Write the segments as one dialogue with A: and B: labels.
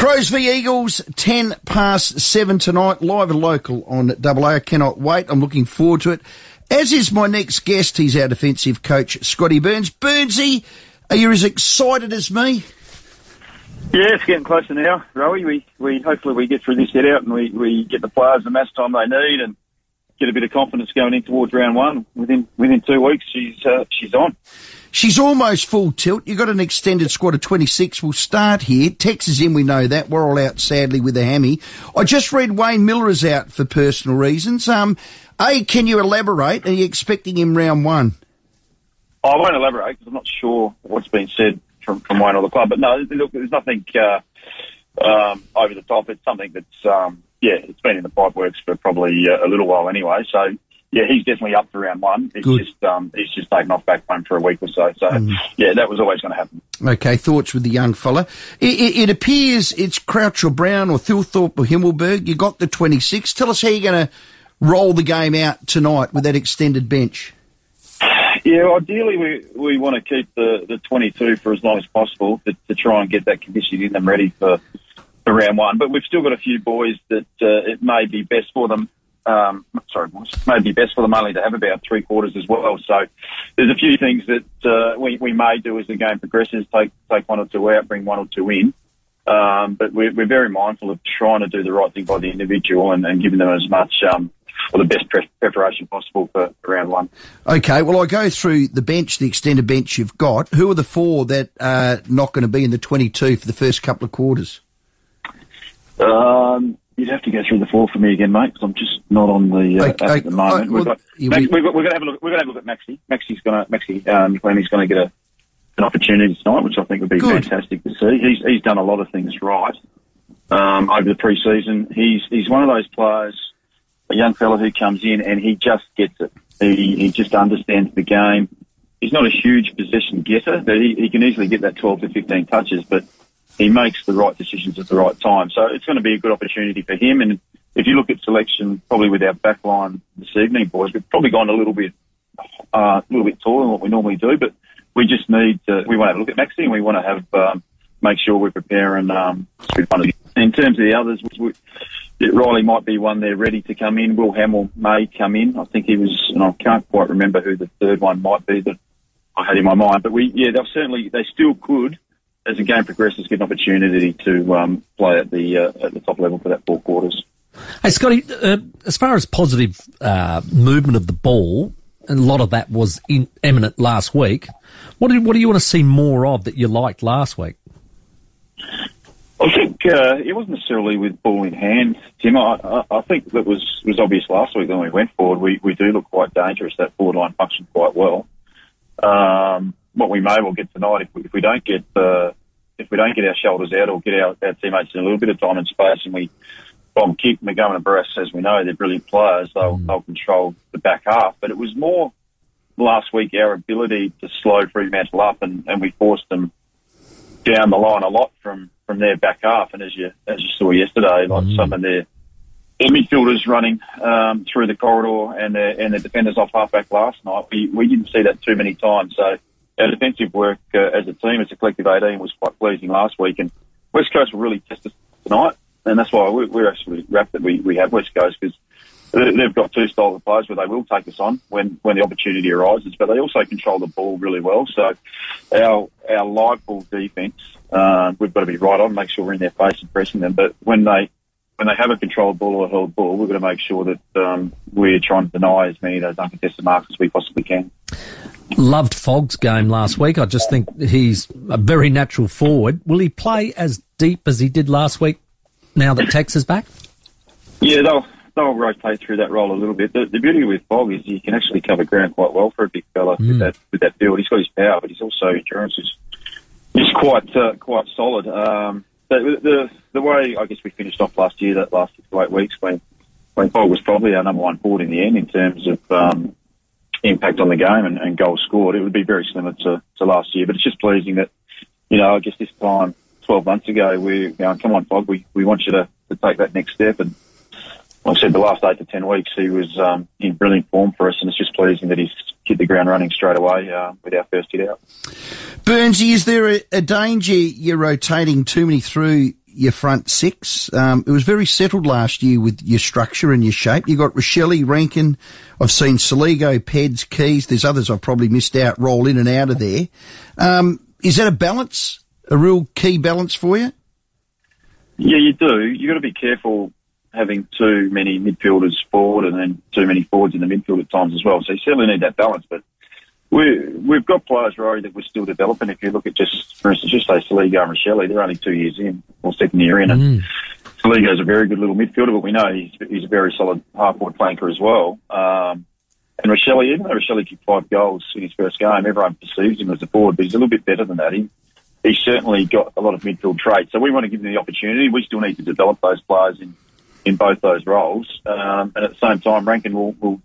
A: Crows v Eagles, 10 past 7 tonight, live and local on Double A. I cannot wait. I'm looking forward to it. As is my next guest, he's our defensive coach, Scotty Burns. Burnsy, are you as excited as me?
B: Yeah, it's getting closer now, Rowie. We, we hopefully we get through this set out and we, we get the players the match time they need and get a bit of confidence going in towards round one. Within within two weeks, she's uh, she's on.
A: She's almost full tilt. You've got an extended squad of 26. We'll start here. Tex is in, we know that. We're all out, sadly, with a hammy. I just read Wayne Milera is out for personal reasons. Um, A, can you elaborate? Are you expecting him round one?
B: I won't elaborate because I'm not sure what's been said from, from Wayne or the club. But no, look, there's nothing uh, um, over the top. It's something that's, um, yeah, it's been in the pipe works for probably uh, a little while anyway. So yeah, he's definitely up for round one. He's
A: Good.
B: just um, he's just taken off back home for a week or so. So yeah, that was always going to happen.
A: Okay, thoughts with the young fella. It, it, it appears it's Crouch or Brown or Thilthorpe or Himmelberg. You got the 26. Tell us how you're going to roll the game out tonight with that extended bench.
B: Yeah, ideally we, we want to keep the, the 22 for as long as possible to, to try and get that conditioning in them ready for, for round one. But we've still got a few boys that uh, it may be best for them. Um, sorry, boys, may be best for them only to have about three quarters as well. So there's a few things that uh, we, we may do as the game progresses. Take take one or two out, bring one or two in. Um, but we're, we're very mindful of trying to do the right thing by the individual and, and giving them as much um, or the best pre- preparation possible for, for round one.
A: Okay, well, I go through the bench, the extended bench you've got. Who are the four that are not going to be in the 22 for the first couple of quarters?
B: Um, you'd have to go through the four for me again, mate, because I'm just not on the uh,
A: Okay,
B: at the moment. we've
A: well,
B: got,
A: yeah,
B: Max,
A: we-
B: we've got, we're going to have a look. We're going to have a look at Maxi. Maxi's going to Maxi um, Clemmy's going to get a, an opportunity tonight, which I think would be
A: Good.
B: fantastic to see. He's he's done a lot of things right um, over the pre-season. He's he's one of those players, a young fella who comes in and he just gets it. He he just understands the game. He's not a huge possession getter, but he, he can easily get that 12 to 15 touches, but he makes the right decisions at the right time. So it's going to be a good opportunity for him. And if you look at selection, probably with our back line this evening, boys, we've probably gone a little bit, uh, a little bit taller than what we normally do, but we just need to, we want to have a look at Maxi and we want to have, um, make sure um, with one of the, in terms of the others, we, Riley might be one there ready to come in. Will Hamill may come in. I think he was, and I can't quite remember who the third one might be that I had in my mind. But we, yeah, they'll certainly, they still could, as the game progresses, get an opportunity to um, play at the uh, at the top level for that four quarters.
C: Hey, Scotty, uh, as far as positive uh, movement of the ball, a lot of that was in, eminent last week. What do, what do you want to see more of that you liked last week?
B: I think uh, it wasn't necessarily with ball in hand, Tim. I, I, I think that was was obvious last week when we went forward. We we do look quite dangerous. That forward line functioned quite well. Um, what we may well get tonight, if we, if we don't get uh, if we don't get our shoulders out or get our, our teammates in a little bit of time and space, and we bomb kick McGovern and Barrass, as we know, they're brilliant players. They'll they'll control the back half. But it was more last week our ability to slow Fremantle up, and, and we forced them down the line a lot from, from their back half. And as you as you saw yesterday, like some of their, their midfielders running um, through the corridor and their and their defenders off halfback last night, we, we didn't see that too many times. So our defensive work uh, as a team, as a collective 18, was quite pleasing last week. And West Coast will really test us tonight, and that's why we, we're actually wrapped that we, we have West Coast because they've got two styles of players where they will take us on when, when the opportunity arises, but they also control the ball really well. So our our live ball defence, uh, we've got to be right on, make sure we're in their face and pressing them. But when they when they have a controlled ball or a held ball, we've got to make sure that um, we're trying to deny as many of those uncontested marks as we possibly can.
C: Loved Fogg's game last week. I just think he's a very natural forward. Will he play as deep as he did last week now that Tex is back?
B: Yeah, they'll they'll rotate through that role a little bit. The, the beauty with Fogg is he can actually cover ground quite well for a big fella with that with that build. He's got his power, but he's also endurance is is quite uh, quite solid. Um, the, the the way I guess we finished off last year, that last six to eight weeks, when when Fogg was probably our number one forward in the end in terms of um, impact on the game and, and goals scored, it would be very similar to, to last year. But it's just pleasing that you know I guess this time. 12 months ago, we come on, Fogg, we, we want you to, to take that next step. And like I said, the last eight to 10 weeks, he was um, in brilliant form for us, and it's just pleasing that he's hit the ground running straight away uh, with our first hit out.
A: Burnsy, is there a, a danger you're rotating too many through your front six. Um, it was very settled last year with your structure and your shape. You got Rachele, Rankine. I've seen Soligo, Peds, Keays. There's others I've probably missed out. Roll in and out of there. Um, is that a balance? A real key balance for you?
B: Yeah, you do. You've got to be careful having too many midfielders forward and then too many forwards in the midfield at times as well. So you certainly need that balance. But we we've got players, Rory, that we're still developing. If you look at just, for instance, just say Soligo and Rachele, they're only two years in or second year in, and mm. Soligo's a very good little midfielder, but we know he's, he's a very solid half-forward flanker as well. Um, and Rachele, even though Rachele kicked five goals in his first game, everyone perceives him as a forward, but he's a little bit better than that. He, he's certainly got a lot of midfield traits. So we want to give him the opportunity. We still need to develop those players in in both those roles. Um, and at the same time, Rankine will, will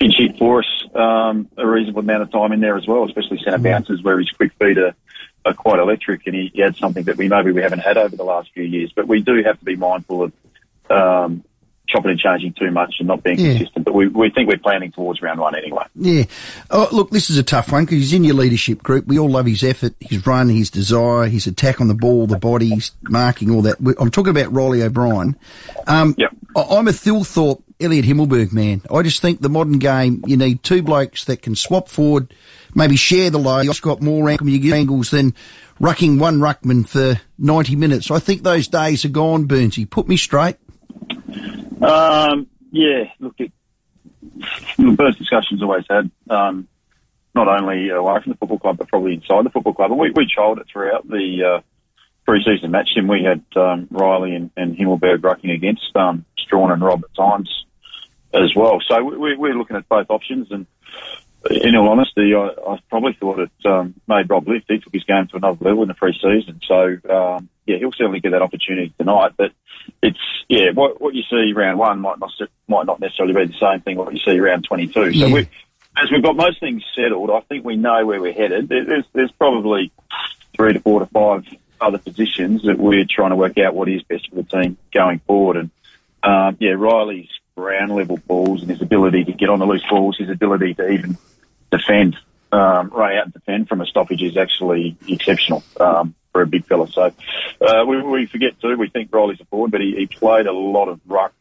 B: pinch hit for us um, a reasonable amount of time in there as well, especially centre bounces where his quick feet are, are quite electric and he, he adds something that we maybe we haven't had over the last few years. But we do have to be mindful of um, chopping and changing too much and not being yeah. consistent. But we, we think we're planning towards round one anyway.
A: Yeah. Oh, look, this is a tough one because he's in your leadership group. We all love his effort, his run, his desire, his attack on the ball, the body, his marking, all that. I'm talking about Reilly O'Brien. Um,
B: yep.
A: I'm a Thilthorpe, Elliot Himmelberg man. I just think the modern game, you need two blokes that can swap forward, maybe share the load. You've got more angles than rucking one ruckman for 90 minutes. I think those days are gone, Burnsy. Put me straight.
B: Um, yeah, look, it, the first discussions always had, um, not only away from the football club, but probably inside the football club. And we, we trialled it throughout the uh, pre-season match, and we had um, Riley and, and Himmelberg rucking against um, Strachan and Rob at times as well. So we, we're looking at both options, and in all honesty, I, I probably thought it um, made Rob lift. He took his game to another level in the pre-season. So, um, yeah, he'll certainly get that opportunity tonight. But it's, yeah, what, what you see round one might not, might not necessarily be the same thing what you see round 22. So we, as we've got most things settled, I think we know where we're headed. There's, there's probably three to four to five other positions that we're trying to work out what is best for the team going forward. And, um, yeah, Riley's ground level balls and his ability to get on the loose balls, his ability to even defend, um, run out and defend from a stoppage is actually exceptional um, for a big fella. So uh, we, we forget too. We think Riley's a forward, but he, he played a lot of ruck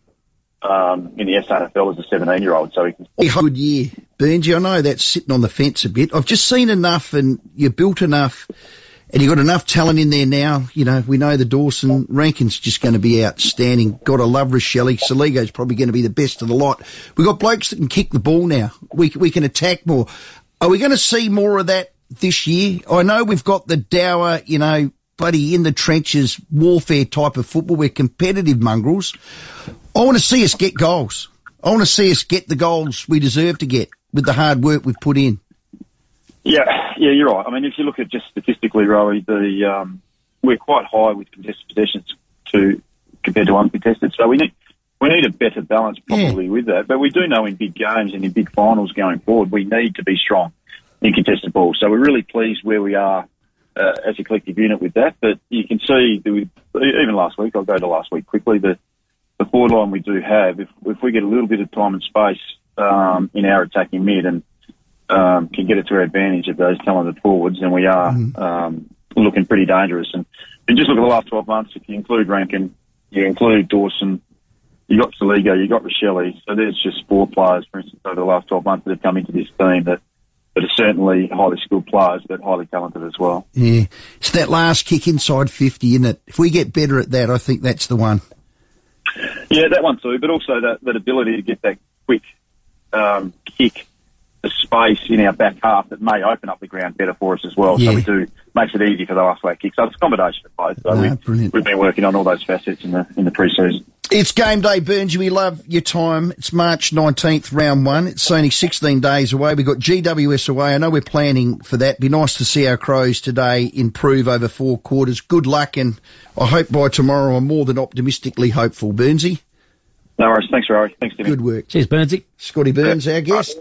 B: um, in the SANFL as a 17 year old. So he can.
A: Good year, Burnsy. I know that's sitting on the fence a bit. I've just seen enough, and you built enough. And you've got enough talent in there now. You know, we know the Dawson Rankine's just going to be outstanding. Got to love Rachele. Soligo's probably going to be the best of the lot. We've got blokes that can kick the ball now. We, we can attack more. Are we going to see more of that this year? I know we've got the dour, you know, bloody in the trenches warfare type of football. We're competitive mongrels. I want to see us get goals. I want to see us get the goals we deserve to get with the hard work we've put in.
B: Yeah, yeah, you're right. I mean, if you look at just statistically, Rory, the um, we're quite high with contested possessions to compared to uncontested. So we need we need a better balance probably yeah. with that. But we do know in big games and in big finals going forward, we need to be strong in contested balls. So we're really pleased where we are uh, as a collective unit with that. But you can see that we, even last week, I'll go to last week quickly. The the forward line we do have, if if we get a little bit of time and space um, in our attacking mid and um, can get it to our advantage of those talented forwards, and we are mm. um, looking pretty dangerous. And, and just look at the last 12 months, if you include Rankine, you include Dawson, you got Soligo, you got Rachele. So there's just four players, for instance, over the last 12 months that have come into this team that, that are certainly highly skilled players, but highly talented as well.
A: Yeah. It's that last kick inside 50, isn't it? If we get better at that, I think that's the one.
B: Yeah, that one too, but also that, that ability to get that quick um, kick the space in our back half that may open up the ground better for us as well. Yeah. So we do makes it easy for the last late kick. So it's a combination of both. So no, we've, we've been working on all those facets in the in the pre-season.
A: It's game day, Burns. We love your time. It's March 19th, round one. It's only 16 days away. We've got GWS away. I know we're planning for that. Be nice to see our Crows today improve over four quarters. Good luck, and I hope by tomorrow I'm more than optimistically hopeful, Burnsy.
B: No worries. Thanks, Rory. Thanks, Timmy.
A: Good work.
C: Cheers, Burnsy.
A: Scotty Burns, our guest.